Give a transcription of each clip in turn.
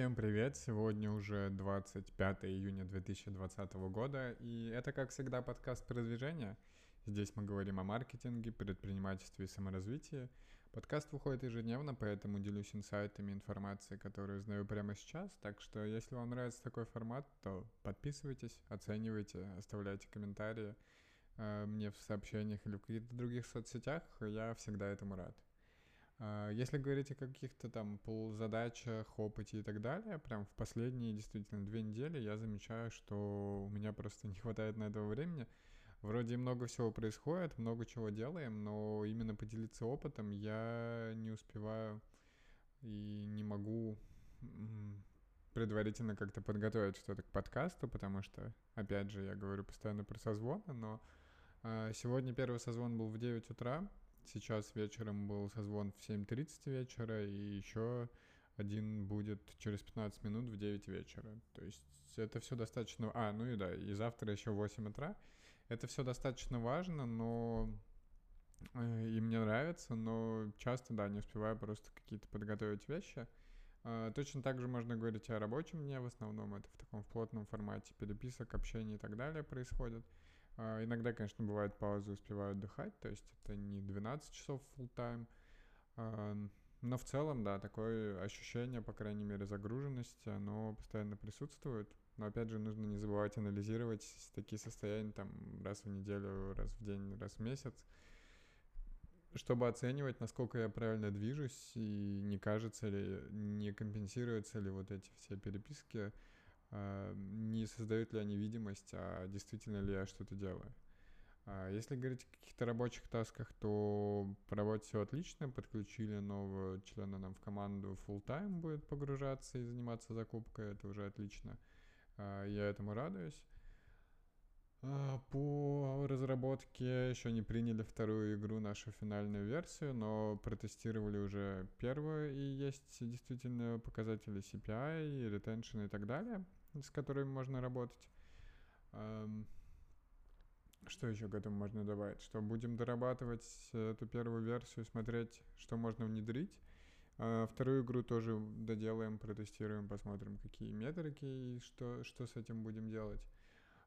Всем привет! Сегодня уже 25 июня 2020 года, и это, как всегда, подкаст «Продвижение». Здесь мы говорим о маркетинге, предпринимательстве и саморазвитии. Подкаст выходит ежедневно, поэтому делюсь инсайтами, информацией, которую знаю прямо сейчас. Так что, если вам нравится такой формат, то подписывайтесь, оценивайте, оставляйте комментарии э, мне в сообщениях или в каких-то других соцсетях. Я всегда этому рад. А, если говорить о каких-то там ползадачах, опыте и так далее, прям в последние действительно две недели я замечаю, что у меня просто не хватает на этого времени. Вроде много всего происходит, много чего делаем, но именно поделиться опытом я не успеваю и не могу предварительно как-то подготовить что-то к подкасту, потому что, опять же, я говорю постоянно про созвоны, но э, сегодня первый созвон был в 9 утра, Сейчас вечером был созвон в 7.30 вечера, и еще один будет через 15 минут в 9 вечера. То есть это все достаточно... А, ну и да, и завтра еще в 8 утра. Это все достаточно важно, но э, и мне нравится, но часто, да, не успеваю просто какие-то подготовить вещи. А, точно так же можно говорить о рабочем дне, в основном это в таком в плотном формате переписок, общения и так далее происходит. А, иногда, конечно, бывают паузы, успеваю отдыхать, то есть это не 12 часов full time, а, но в целом, да, такое ощущение, по крайней мере, загруженности, оно постоянно присутствует. Но опять же, нужно не забывать анализировать такие состояния там раз в неделю, раз в день, раз в месяц, чтобы оценивать, насколько я правильно движусь и не кажется ли, не компенсируются ли вот эти все переписки не создают ли они видимость, а действительно ли я что-то делаю. А если говорить о каких-то рабочих тасках, то по работе все отлично, подключили нового члена нам в команду, full time будет погружаться и заниматься закупкой, это уже отлично. А, я этому радуюсь. По разработке еще не приняли вторую игру, нашу финальную версию, но протестировали уже первую, и есть действительно показатели CPI, retention и так далее с которыми можно работать. Что еще к этому можно добавить? Что будем дорабатывать эту первую версию, смотреть, что можно внедрить. А вторую игру тоже доделаем, протестируем, посмотрим, какие метрики и что, что с этим будем делать.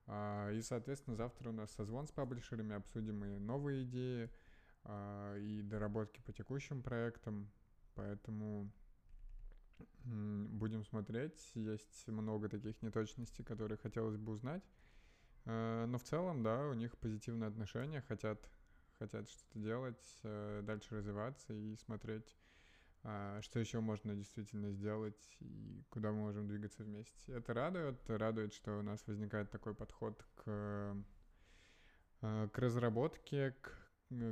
А, и, соответственно, завтра у нас созвон с паблишерами, обсудим и новые идеи, а, и доработки по текущим проектам. Поэтому Будем смотреть. Есть много таких неточностей, которые хотелось бы узнать. Э, но в целом, да, у них позитивные отношения, хотят, хотят что-то делать, э, дальше развиваться и смотреть, а, что еще можно действительно сделать и куда мы можем двигаться вместе. Это радует, радует, что у нас возникает такой подход к, э, к разработке, к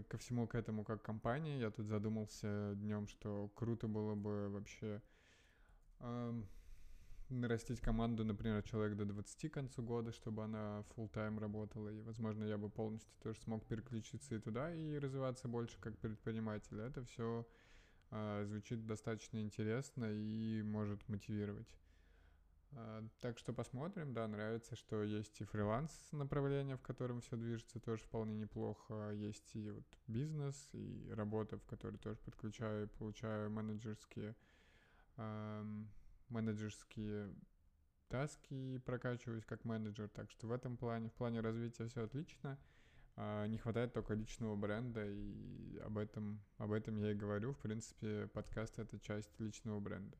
ко всему к этому как компании. Я тут задумался днем, что круто было бы вообще нарастить команду, например, человек до 20 к концу года, чтобы она full тайм работала, и, возможно, я бы полностью тоже смог переключиться и туда, и развиваться больше как предприниматель. Это все э, звучит достаточно интересно и может мотивировать. Э, так что посмотрим, да, нравится, что есть и фриланс направление, в котором все движется, тоже вполне неплохо. Есть и вот бизнес, и работа, в которой тоже подключаю и получаю менеджерские менеджерские таски и прокачиваюсь как менеджер. Так что в этом плане, в плане развития все отлично. А, не хватает только личного бренда, и об этом, об этом я и говорю. В принципе, подкаст — это часть личного бренда.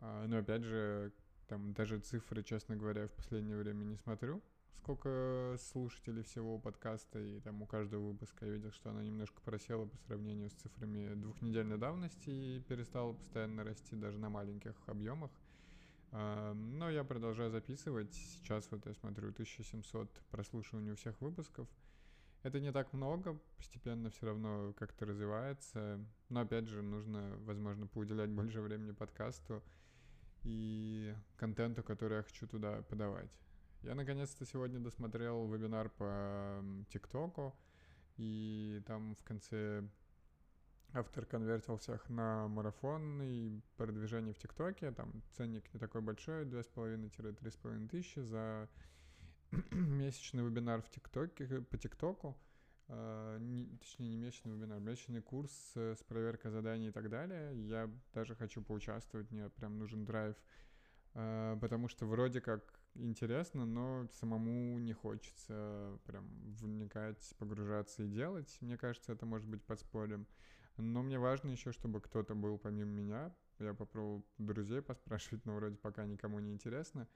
А, но опять же, там даже цифры, честно говоря, в последнее время не смотрю, сколько слушателей всего подкаста, и там у каждого выпуска я видел, что она немножко просела по сравнению с цифрами двухнедельной давности и перестала постоянно расти даже на маленьких объемах. А, но я продолжаю записывать. Сейчас вот я смотрю 1700 прослушиваний у всех выпусков. Это не так много, постепенно все равно как-то развивается. Но опять же, нужно, возможно, поуделять больше времени подкасту и контенту, который я хочу туда подавать. Я наконец-то сегодня досмотрел вебинар по ТикТоку, и там в конце автор конвертил всех на марафон и продвижение в ТикТоке. Там ценник не такой большой, 2,5-3,5 тысячи за месячный вебинар в ТикТоке, по ТикТоку. Uh, не, точнее, не месячный вебинар, месячный курс с проверкой заданий и так далее. Я даже хочу поучаствовать, мне прям нужен драйв э, потому что вроде как интересно, но самому не хочется прям вникать, погружаться и делать. Мне кажется, это может быть подспорьем. Но мне важно еще, чтобы кто-то был помимо меня. Я попробовал друзей поспрашивать, но вроде пока никому не интересно.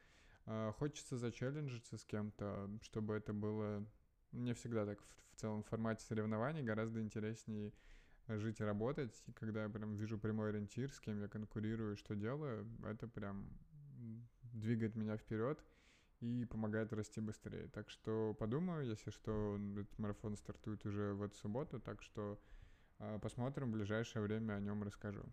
А, хочется зачелленджиться с кем-то, чтобы это было не всегда так в, в целом формате соревнований, гораздо интереснее жить и работать. Когда я прям вижу прямой ориентир, с кем я конкурирую, что делаю, это прям двигает меня вперед и помогает расти быстрее. Так что подумаю, если что, этот марафон стартует уже в эту субботу, так что э, посмотрим, в ближайшее время о нем расскажу.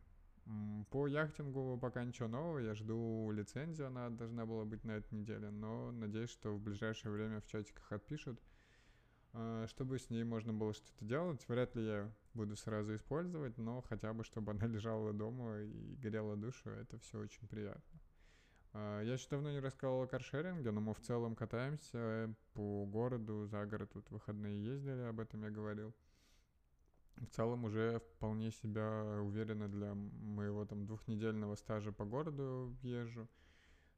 По яхтингу пока ничего нового, я жду лицензию, она должна была быть на этой неделе, но надеюсь, что в ближайшее время в чатиках отпишут, а, чтобы с ней можно было что-то делать. Вряд ли я буду сразу использовать, но хотя бы, чтобы она лежала дома и грела душу, это все очень приятно. А, я еще давно не рассказывал о каршеринге, но мы в целом катаемся по городу, за город, вот выходные ездили, об этом я говорил. В целом уже вполне себя уверенно для моего там двухнедельного стажа по городу езжу.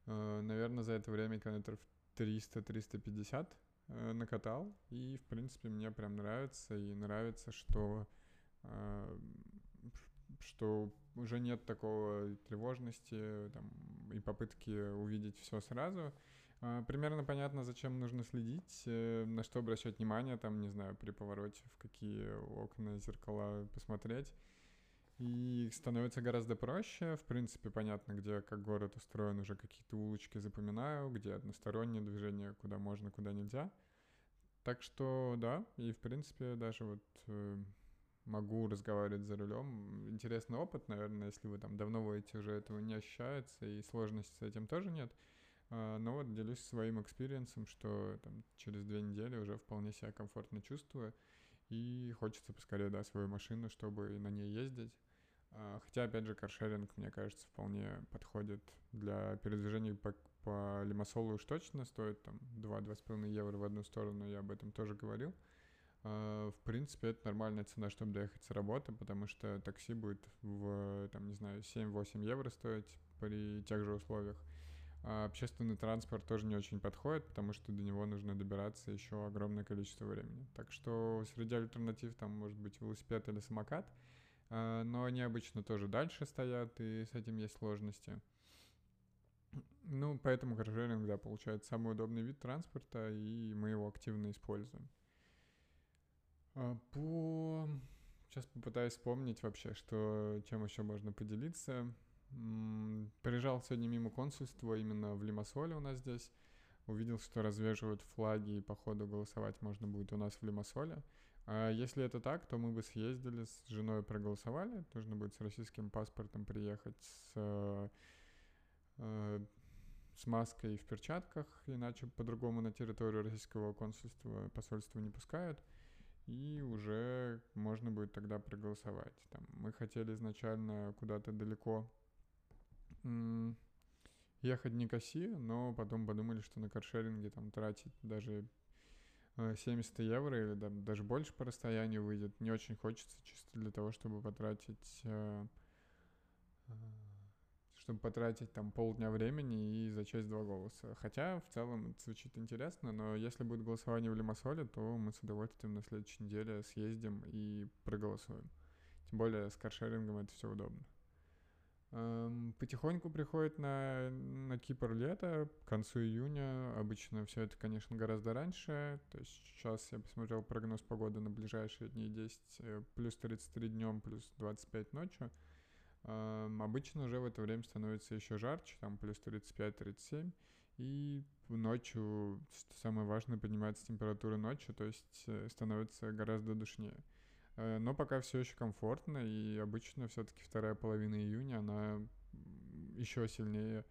А, наверное, за это время километров 300-350 э, накатал. И, в принципе, мне прям нравится. И нравится, что а, что уже нет такого тревожности там, и попытки увидеть все сразу. А, примерно понятно, зачем нужно следить, э, на что обращать внимание, там, не знаю, при повороте, в какие окна, зеркала посмотреть. И становится гораздо проще. В принципе, понятно, где как город устроен, уже какие-то улочки запоминаю, где одностороннее движение, куда можно, куда нельзя. Так что, да, и в принципе даже вот э, могу разговаривать за рулем. Интересный опыт, наверное, если вы там давно водите, уже этого не ощущается, и сложности с этим тоже нет. А, но вот делюсь своим experience 'ом, что там через две недели уже вполне себя комфортно чувствую, и хочется поскорее, да, свою машину, чтобы на ней ездить. А, хотя, опять же, каршеринг, мне кажется, вполне подходит для передвижения по, по Лимассолу уж точно, стоит там 2-2,5 евро в одну сторону, я об этом тоже говорил. А, в принципе, это нормальная цена, чтобы доехать с работы, потому что такси будет в, там, не знаю, 7-8 евро стоить при тех же условиях. А общественный транспорт тоже не очень подходит, потому что до него нужно добираться еще огромное количество времени. Так что среди альтернатив там может быть велосипед или самокат, а, но они обычно тоже дальше стоят, и с этим есть сложности. Ну, поэтому каршеринг, да, получается самый удобный вид транспорта, и мы его активно используем. А, по... Сейчас попытаюсь вспомнить вообще, что, чем еще можно поделиться. Приезжал сегодня мимо консульства именно в Лимассоле у нас здесь. Увидел, что развешивают флаги, и походу голосовать можно будет у нас в Лимассоле. А если это так, то мы бы съездили с женой проголосовали. Нужно будет с российским паспортом приехать с, э, э с маской в перчатках, иначе по-другому на территорию российского консульства посольства не пускают и уже можно будет тогда проголосовать. Там, мы хотели изначально куда-то далеко ехать не Никоси, но потом подумали, что на каршеринге там тратить даже 70 э, евро или да, даже больше по расстоянию выйдет. Не очень хочется чисто для того, чтобы потратить э, э, чтобы потратить там полдня времени и зачесть два голоса. Хотя в целом это звучит интересно, но если будет голосование в Лимассоле, то мы с удовольствием на следующей неделе съездим и проголосуем. Тем более с каршерингом это все удобно. Эм, потихоньку приходит на, на Кипр лето, к концу июня. Обычно все это, конечно, гораздо раньше. То есть сейчас я посмотрел прогноз погоды на ближайшие дни 10, э, плюс 33 днем, плюс 25 ночью. Обычно уже в это время становится еще жарче, там плюс 35-37, и ночью, самое важное, поднимается температура ночью, то есть э, становится гораздо душнее. Э, но пока все еще комфортно, и обычно все-таки вторая половина июня, она еще сильнее,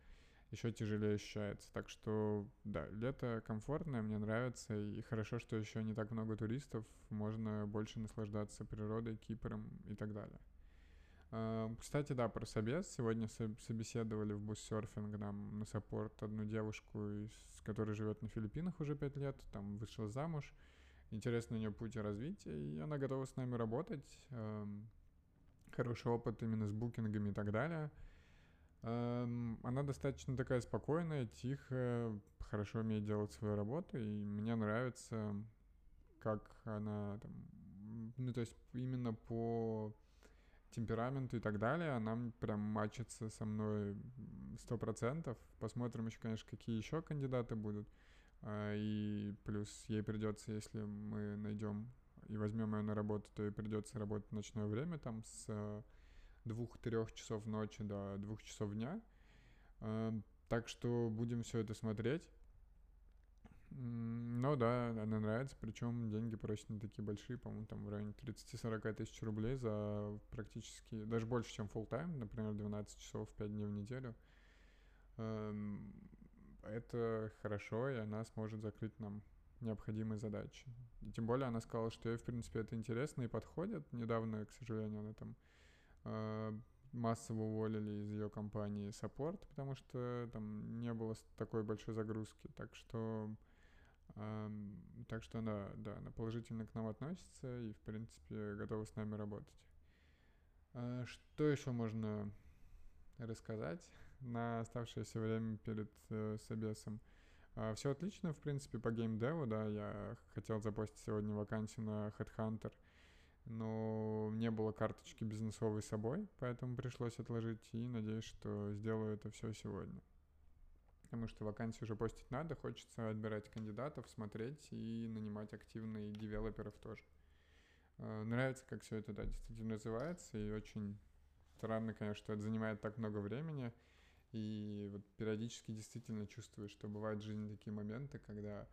еще тяжелее ощущается. Так что, да, лето комфортное, мне нравится, и хорошо, что еще не так много туристов, можно больше наслаждаться природой, Кипром и так далее. Кстати, да, про собес. Сегодня собеседовали в буссерфинг нам на саппорт одну девушку, с которой живет на Филиппинах уже пять лет, там вышла замуж. Интересный у нее путь развития, и она готова с нами работать. Хороший опыт именно с букингами и так далее. Эм, она достаточно такая спокойная, тихая, хорошо умеет делать свою работу, и мне нравится, как она там, ну, то есть именно по темпераменту и так далее, она прям мачится со мной сто процентов. Посмотрим еще, конечно, какие еще кандидаты будут. А, и плюс ей придется, если мы найдем и возьмем ее на работу, то ей придется работать в ночное время, там с двух-трех часов ночи до двух часов дня. А, так что будем все это смотреть. Ну да, она нравится, причем деньги просят не такие большие, по-моему, там в районе 30-40 тысяч рублей за практически, даже больше, чем full time, например, 12 часов 5 дней в неделю. Эм, это хорошо, и она сможет закрыть нам необходимые задачи. И тем более она сказала, что ей, в принципе, это интересно и подходит. Недавно, к сожалению, она там э, массово уволили из ее компании саппорт, потому что там не было такой большой загрузки. Так что, так что она, да, она положительно к нам относится и, в принципе, готова с нами работать. Э, что еще можно рассказать? на оставшееся время перед э, собесом. Uh, все отлично, в принципе, по геймдеву, да, я хотел запостить сегодня вакансию на Headhunter, но не было карточки бизнесовой с собой, поэтому пришлось отложить и надеюсь, что сделаю это все сегодня. Потому что вакансию уже постить надо, хочется отбирать кандидатов, смотреть и нанимать активных девелоперов тоже. Uh, нравится, как все это, да, действительно развивается, и очень странно, конечно, что это занимает так много времени — и вот периодически действительно чувствую, что бывают в жизни такие моменты, когда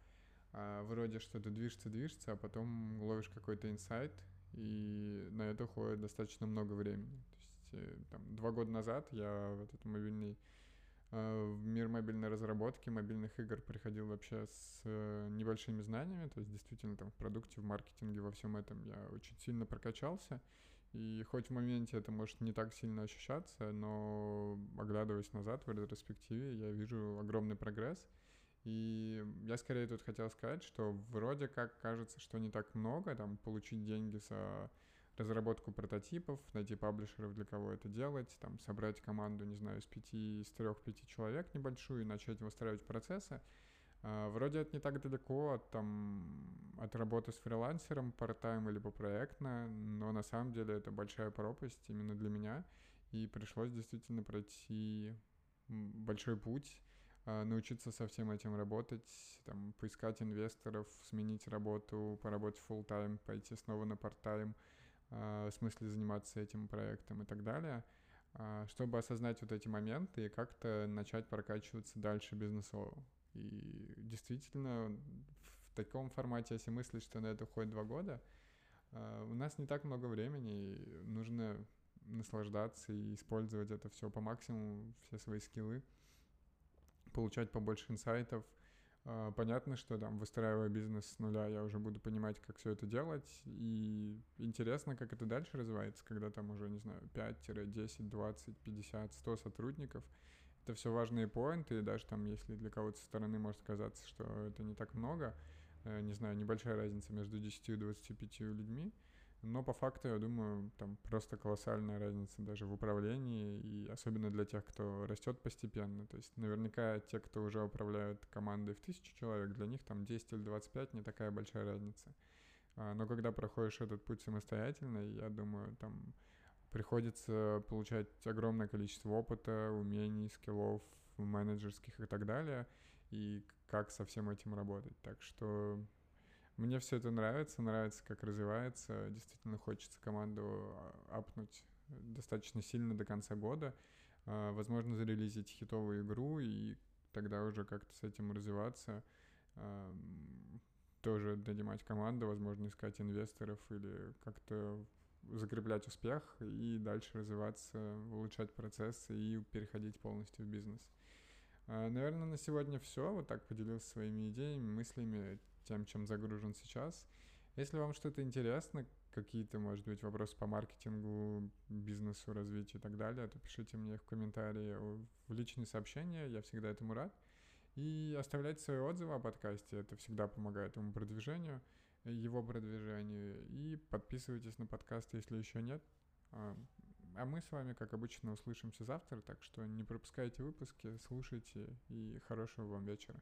а, вроде что-то движется, движется, а потом ловишь какой-то инсайт, и на это уходит достаточно много времени. То есть э, там, два года назад я в этот мобильный э, в мир мобильной разработки, мобильных игр приходил вообще с э, небольшими знаниями, то есть действительно там в продукте, в маркетинге, во всем этом я очень сильно прокачался, и хоть в моменте это может не так сильно ощущаться, но оглядываясь назад в ретроспективе, я вижу огромный прогресс. И я скорее тут хотел сказать, что вроде как кажется, что не так много, там, получить деньги за разработку прототипов, найти паблишеров, для кого это делать, там, собрать команду, не знаю, из пяти, из трех-пяти человек небольшую и начать выстраивать процессы — а, вроде это не так далеко от, там, от работы с фрилансером, part-time либо проектно, но на самом деле это большая пропасть именно для меня, и пришлось действительно пройти большой путь, а, научиться со всем этим работать, там, поискать инвесторов, сменить работу, поработать full time пойти снова на part-time, смысле заниматься этим проектом и так далее, чтобы осознать вот эти моменты и как-то начать прокачиваться дальше бизнесово. И действительно, в таком формате, если мыслить, что на это уходит два года, а, у нас не так много времени, и нужно наслаждаться и использовать это все по максимуму, все свои скиллы, получать побольше инсайтов. А, понятно, что там, выстраивая бизнес с нуля, я уже буду понимать, как все это делать, и интересно, как это дальше развивается, когда там уже, не знаю, 5-10, 20, 50, 100 сотрудников — это все важные поинты, и даже там, если для кого-то со стороны может казаться, что это не так много, э, не знаю, небольшая разница между 10 и 25 людьми, но по факту, я думаю, там просто колоссальная разница даже в управлении, и особенно для тех, кто растет постепенно. То есть наверняка те, кто уже управляют командой в тысячу человек, для них там 10 или 25 не такая большая разница. А, но когда проходишь этот путь самостоятельно, я думаю, там приходится получать огромное количество опыта, умений, скиллов менеджерских и так далее, и как со всем этим работать. Так что мне все это нравится, нравится, как развивается. Действительно хочется команду а, апнуть достаточно сильно до конца года. А, возможно, зарелизить хитовую игру и тогда уже как-то с этим развиваться. Тоже донимать команду, возможно, искать инвесторов или как-то закреплять успех и дальше развиваться, улучшать процессы и переходить полностью в бизнес. А, наверное, на сегодня все. Вот так поделился своими идеями, мыслями, тем, чем загружен сейчас. Если вам что-то интересно, какие-то, может быть, вопросы по маркетингу, бизнесу, развитию и так далее, то пишите мне в комментарии в личные сообщения, я всегда этому рад. И оставляйте свои отзывы о подкасте, это всегда помогает ему продвижению его продвижению. И подписывайтесь на подкаст, если еще нет. А, а мы с вами, как обычно, услышимся завтра, так что не пропускайте выпуски, слушайте и хорошего вам вечера.